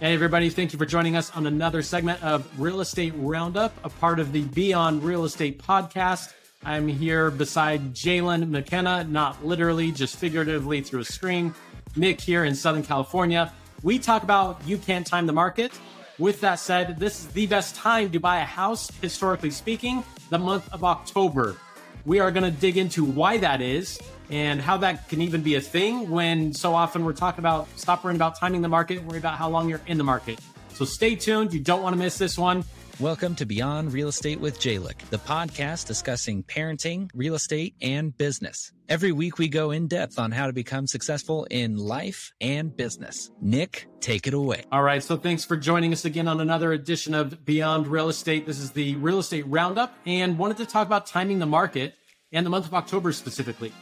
Hey, everybody, thank you for joining us on another segment of Real Estate Roundup, a part of the Beyond Real Estate podcast. I'm here beside Jalen McKenna, not literally, just figuratively through a screen. Nick here in Southern California. We talk about you can't time the market. With that said, this is the best time to buy a house, historically speaking, the month of October. We are going to dig into why that is and how that can even be a thing when so often we're talking about stop worrying about timing the market, worry about how long you're in the market. So stay tuned. You don't want to miss this one. Welcome to Beyond Real Estate with Jalik, the podcast discussing parenting, real estate, and business. Every week we go in depth on how to become successful in life and business. Nick, take it away. All right. So thanks for joining us again on another edition of Beyond Real Estate. This is the real estate roundup and wanted to talk about timing the market and the month of October specifically.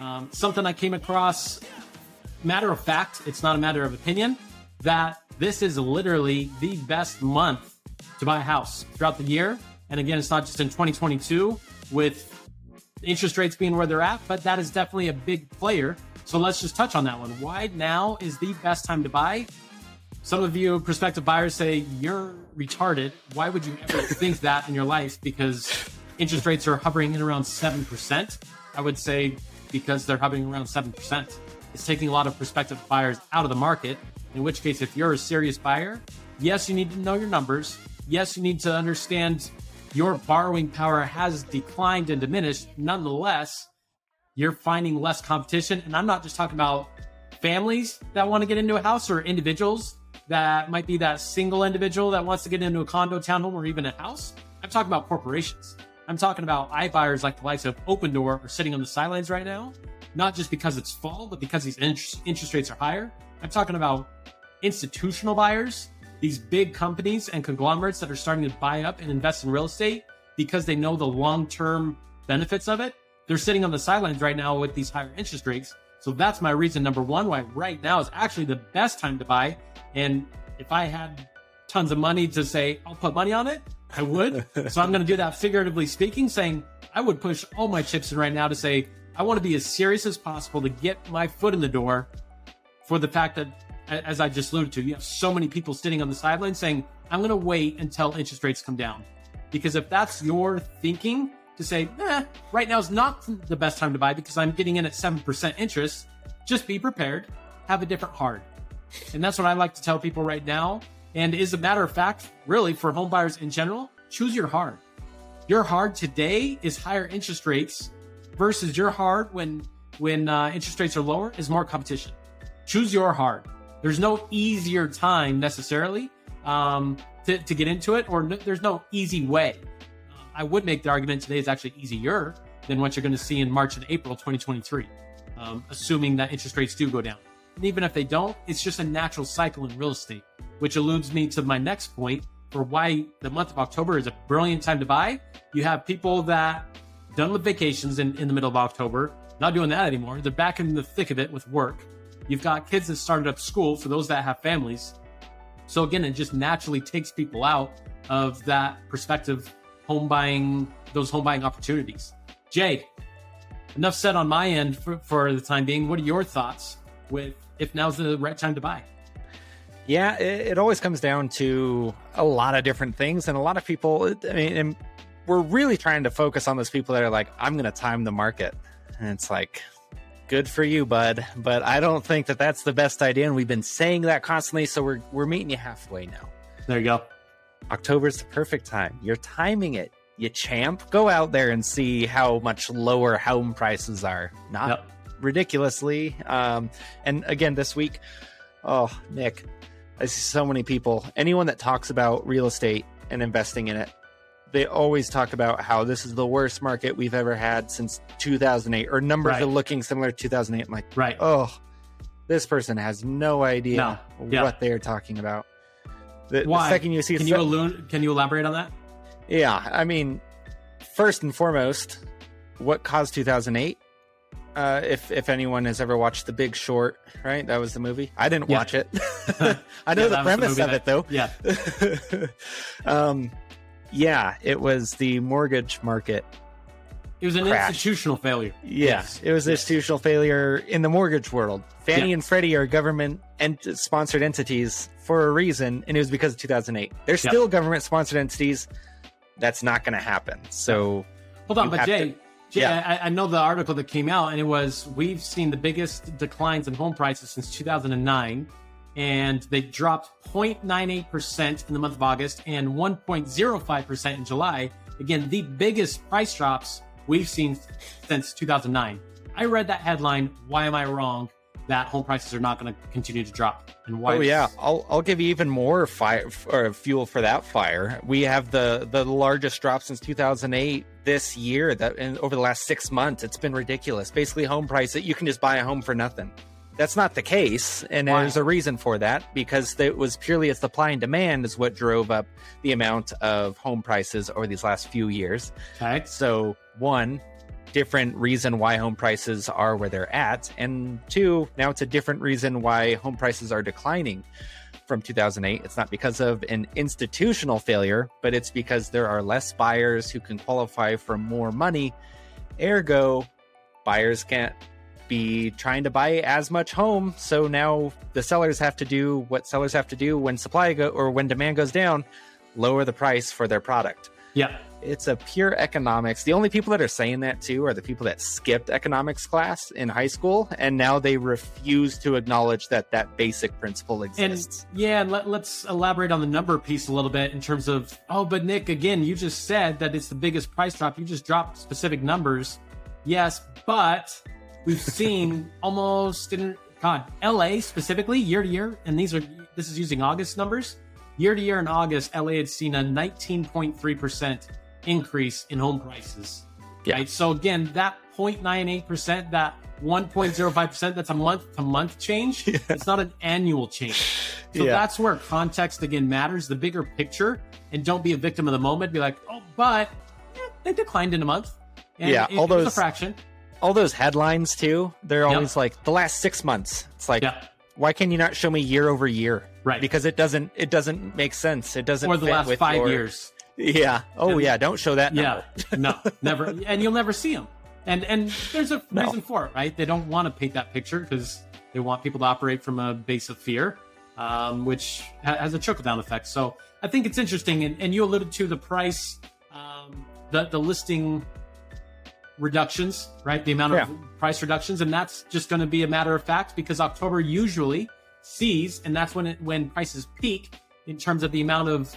Um, something I came across, matter of fact, it's not a matter of opinion, that this is literally the best month to buy a house throughout the year. And again, it's not just in 2022 with interest rates being where they're at, but that is definitely a big player. So let's just touch on that one. Why now is the best time to buy? Some of you prospective buyers say you're retarded. Why would you ever think that in your life? Because interest rates are hovering in around 7%. I would say because they're hovering around 7%. It's taking a lot of prospective buyers out of the market. In which case, if you're a serious buyer, yes, you need to know your numbers. Yes, you need to understand your borrowing power has declined and diminished. Nonetheless, you're finding less competition. And I'm not just talking about families that want to get into a house or individuals that might be that single individual that wants to get into a condo, townhome, or even a house. I'm talking about corporations. I'm talking about iBuyers like the likes of Opendoor are sitting on the sidelines right now, not just because it's fall, but because these interest, interest rates are higher. I'm talking about institutional buyers, these big companies and conglomerates that are starting to buy up and invest in real estate because they know the long term benefits of it. They're sitting on the sidelines right now with these higher interest rates. So that's my reason number one why right now is actually the best time to buy. And if I had tons of money to say, I'll put money on it, I would. so I'm going to do that figuratively speaking, saying I would push all my chips in right now to say I want to be as serious as possible to get my foot in the door for the fact that, as I just alluded to, you have so many people sitting on the sideline saying, I'm going to wait until interest rates come down. Because if that's your thinking to say, eh, right now is not the best time to buy because I'm getting in at 7% interest, just be prepared, have a different heart. And that's what I like to tell people right now and is a matter of fact, really for homebuyers in general, choose your hard. Your hard today is higher interest rates versus your hard when when uh, interest rates are lower is more competition. Choose your hard. There's no easier time necessarily um, to, to get into it, or no, there's no easy way. I would make the argument today is actually easier than what you're going to see in March and April 2023, um, assuming that interest rates do go down. And even if they don't, it's just a natural cycle in real estate which alludes me to my next point for why the month of October is a brilliant time to buy. You have people that done with vacations in, in the middle of October, not doing that anymore. They're back in the thick of it with work. You've got kids that started up school for those that have families. So again, it just naturally takes people out of that perspective home buying, those home buying opportunities. Jay, enough said on my end for, for the time being. What are your thoughts with if now's the right time to buy? Yeah, it, it, always comes down to a lot of different things, and a lot of people. I mean, we're really trying to focus on those people that are like, "I'm going to time the market," and it's like, good for you, bud. But I don't think that that's the best idea, and we've been saying that constantly. So we're we're meeting you halfway now. There you go. October's the perfect time. You're timing it. You champ. Go out there and see how much lower home prices are. Not yep. Ridiculously. Um, and again, this week, oh, Nick, I see so many people, anyone that talks about real estate and investing in it, they always talk about how this is the worst market we've ever had since 2008, or numbers right. are looking similar to 2008. I'm like, right. oh, this person has no idea no. yeah. what they're talking about. The, Why? The second you see, can you allude, can you elaborate on that? Yeah, I mean, first and foremost, what caused 2008? Uh, if if anyone has ever watched The Big Short, right? That was the movie. I didn't yeah. watch it. I know yeah, the premise the of it though. Yeah. um, yeah, it was the mortgage market It was an crashed. institutional failure. Yeah, Yes. it was institutional failure in the mortgage world. Fannie Yeah. and Freddie are government and sponsored entities for a reason, and it was because of 2008. They're still government sponsored entities. That's not going to happen. So Hold on, but Jay, to- Jay, Yeah. I, I know the article that came out, and it was we've seen the biggest declines in home prices since 2009, and they dropped 0.98 percent in the month of August and 1.05 percent in July. Again, the biggest price drops we've seen since 2009. I read that headline. Why am I wrong? That home prices are not going to continue to drop, and why? Oh yeah, I'll I'll give you even more fire or fuel for that fire. We have the the largest drop since 2008 this year. That in, over the last six months, it's been ridiculous. Basically, home price that you can just buy a home for nothing. That's not the case, and there's a reason for that because it was purely a supply and demand is what drove up the amount of home prices over these last few years. Okay. So, one, different reason why home prices are where they're at. And two, now it's a different reason why home prices are declining from 2008. It's not because of an institutional failure, but it's because there are less buyers who can qualify for more money. Ergo, buyers can't be trying to buy as much home. So now the sellers have to do what sellers have to do when supply go or when demand goes down, lower the price for their product Yeah. it's a pure economics. The only people that are saying that too are the people that skipped economics class in high school, and now they refuse to acknowledge that that basic principle exists. And yeah, and let, let's elaborate on the number piece a little bit in terms of, oh, but Nick, again, you just said that it's the biggest price drop. You just dropped specific numbers. Yes, but we've seen almost in God, LA specifically year to year, and these are this is using August numbers. Year to year in August, LA had seen a 19.3% increase in home prices. Yeah. Right. So again, that 0.98%, that 1.05%, that's a month to month change. It's not an annual change. So Yeah. that's where context again matters, the bigger picture, and don't be a victim of the moment. Be like, oh, but yeah, they declined in a month. Yeah, it, all was a those- fraction. All those headlines too, they're Yep. always like the last six months. It's like, Yeah. why can you not show me year over year? Right. Because it doesn't it doesn't make sense. It doesn't Or the last five your- years. Yeah. Oh And- yeah. Don't show that. Yeah, no, never, and you'll never see them. And and there's a No. reason for it, right? They don't want to paint that picture because they want people to operate from a base of fear, um, which ha- has a trickle down effect. So I think it's interesting, and, and you alluded to the price, um, the the listing reductions, right? The amount of Yeah. price reductions, and that's just going to be a matter of fact because October usually sees, and that's when it when prices peak in terms of the amount of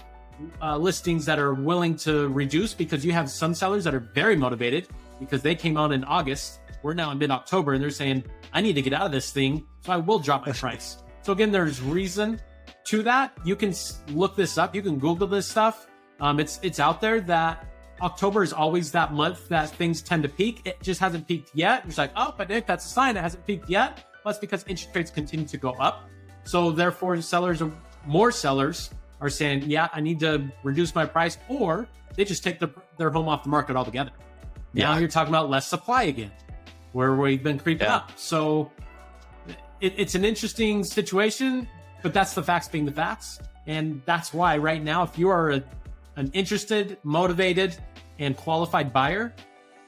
uh, listings that are willing to reduce because you have some sellers that are very motivated because they came out in August. We're now in mid October and they're saying, I need to get out of this thing, so I will drop my price. So, again, there's reason to that. You can look this up, you can Google this stuff. Um, it's, it's out there that October is always that month that things tend to peak. It just hasn't peaked yet. It's like, oh, but Nick, that's a sign it hasn't peaked yet. Well, that's because interest rates continue to go up. So therefore, sellers are more sellers are saying, yeah, I need to reduce my price, or they just take the, their home off the market altogether. Now you're talking about less supply again, where we've been creeping Yeah. up. So it, it's an interesting situation, but that's the facts being the facts. And that's why right now, if you are a, an interested, motivated, and qualified buyer,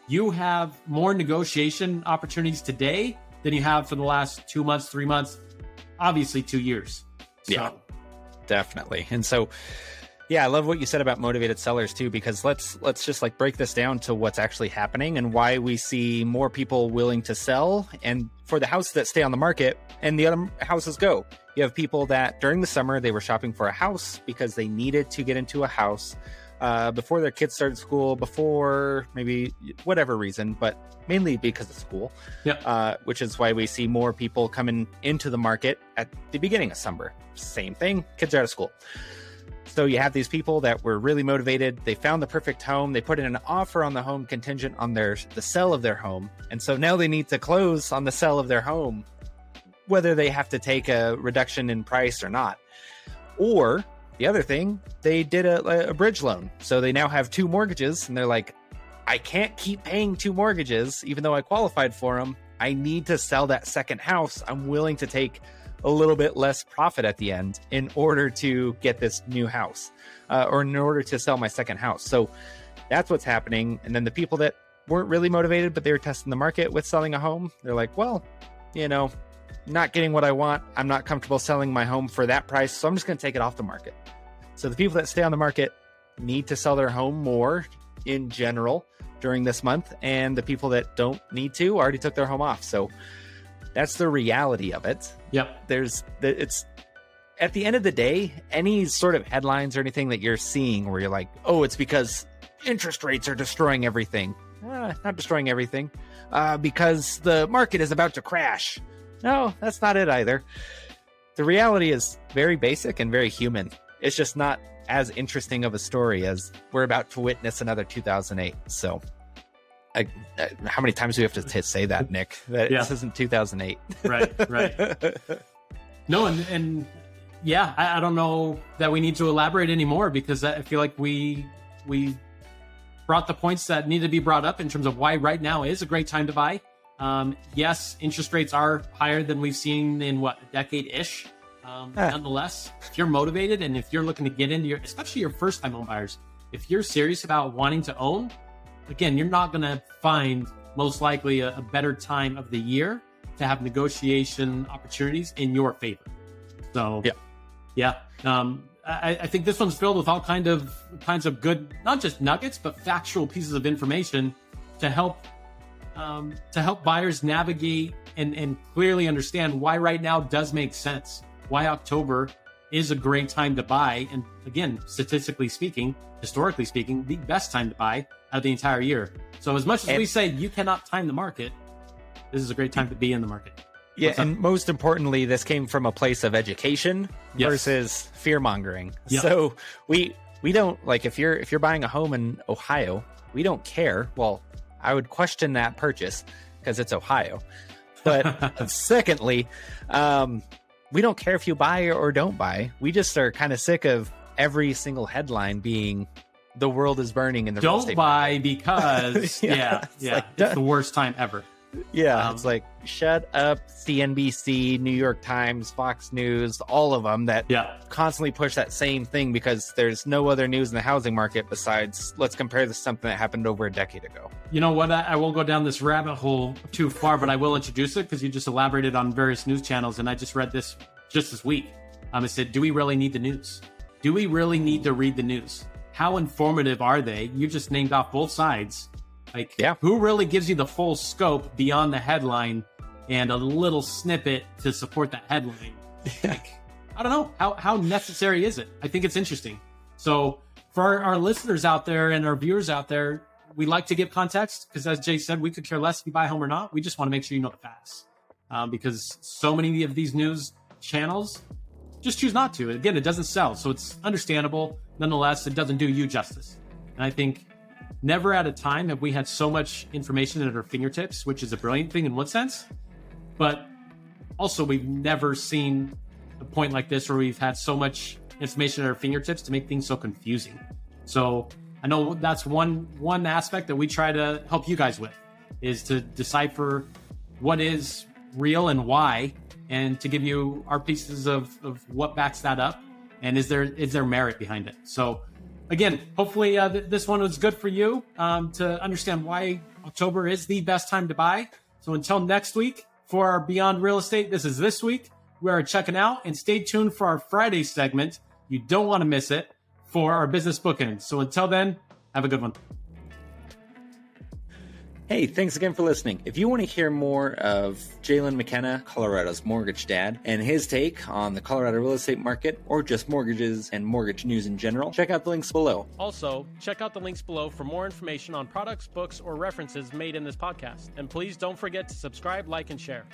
you have more negotiation opportunities today than you have for the last two months, three months, obviously two years. So, Yeah. definitely and so yeah i love what you said about motivated sellers too because let's let's just like break this down to what's actually happening and why we see more people willing to sell and for the houses that stay on the market and the other houses go you have people that during the summer they were shopping for a house because they needed to get into a house uh, before their kids started school before maybe whatever reason but mainly because of school Yep. uh, which is why we see more people coming into the market at the beginning of summer. Same thing, kids are out of school. So you have these people that were really motivated. They found the perfect home. They put in an offer on the home contingent on their the sale of their home, and so now they need to close on the sale of their home, whether they have to take a reduction in price or not. Or the other thing, they did a, a bridge loan, so they now have two mortgages, and they're like, I can't keep paying two mortgages, even though I qualified for them. I need to sell that second house. I'm willing to take a little bit less profit at the end in order to get this new house uh, or in order to sell my second house. So that's what's happening. And then the people that weren't really motivated, but they were testing the market with selling a home. They're like, well, you know, not getting what I want. I'm not comfortable selling my home for that price. So I'm just going to take it off the market. So the people that stay on the market need to sell their home more in general during this month. And the people that don't need to already took their home off. So that's the reality of it. Yep. There's, it's, at the end of the day, any sort of headlines or anything that you're seeing where you're like, oh, it's because interest rates are destroying everything. Uh, not destroying everything. Uh, because the market is about to crash. No, that's not it either. The reality is very basic and very human. It's just not as interesting of a story as we're about to witness another 2008. So, I, I, how many times do we have to t- say that, Nick? That yeah. this isn't 2008. right, right. No, and, and yeah, I, I, don't know that we need to elaborate anymore because I feel like we we brought the points that need to be brought up in terms of why right now is a great time to buy. Um, yes, interest rates are higher than we've seen in what a decade ish. Um, ah. Nonetheless, if you're motivated and if you're looking to get into your, especially your first time home buyers, if you're serious about wanting to own, again, you're not going to find most likely a, a better time of the year to have negotiation opportunities in your favor. So, yeah, yeah. Um, I, I, think this one's filled with all kind of kinds of good, not just nuggets, but factual pieces of information to help um, to help buyers navigate and, and clearly understand why right now does make sense. Why October is a great time to buy, and again, statistically speaking, historically speaking, the best time to buy out of the entire year. So as much as and, we say you cannot time the market, this is a great time to be in the market. Yeah, and most importantly, this came from a place of education yes. versus fear mongering. Yep. So we we don't like if you're if you're buying a home in Ohio, we don't care. Well, I would question that purchase because it's Ohio. But secondly, um, we don't care if you buy or don't buy. We just are kind of sick of every single headline being the world is burning in the don't buy because yeah, yeah, yeah like, it's the worst time ever. Yeah, um, it's like shut up, CNBC, New York Times, Fox News, all of them that yeah. constantly push that same thing because there's no other news in the housing market besides let's compare this to something that happened over a decade ago. You know what? I, I won't go down this rabbit hole too far, but I will introduce it because you just elaborated on various news channels, and I just read this just this week. Um, it said, "Do we really need the news? Do we really need to read the news? How informative are they? You just named off both sides." Like, yeah. who really gives you the full scope beyond the headline and a little snippet to support that headline? like, I don't know. How, how necessary is it? I think it's interesting. So, for our, our listeners out there and our viewers out there, we like to give context because, as Jay said, we could care less if you buy home or not. We just want to make sure you know the facts um, because so many of these news channels just choose not to. Again, it doesn't sell, so it's understandable. Nonetheless, it doesn't do you justice. And I think never at a time have we had so much information at our fingertips, which is a brilliant thing in one sense. But also, we've never seen a point like this where we've had so much information at our fingertips to make things so confusing. So I know that's one one aspect that we try to help you guys with is to decipher what is real and why, and to give you our pieces of, of what backs that up, and is there is there merit behind it. So again, hopefully uh, th- this one was good for you um, to understand why October is the best time to buy. So until next week for our Beyond Real Estate, this is this week. We are checking out and stay tuned for our Friday segment. You don't want to miss it for our business bookends. So until then, have a good one. Hey, thanks again for listening. If you want to hear more of Jalen McKenna, Colorado's mortgage dad, and his take on the Colorado real estate market, or just mortgages and mortgage news in general, check out the links below. Also, check out the links below for more information on products, books, or references made in this podcast. And please don't forget to subscribe, like, and share.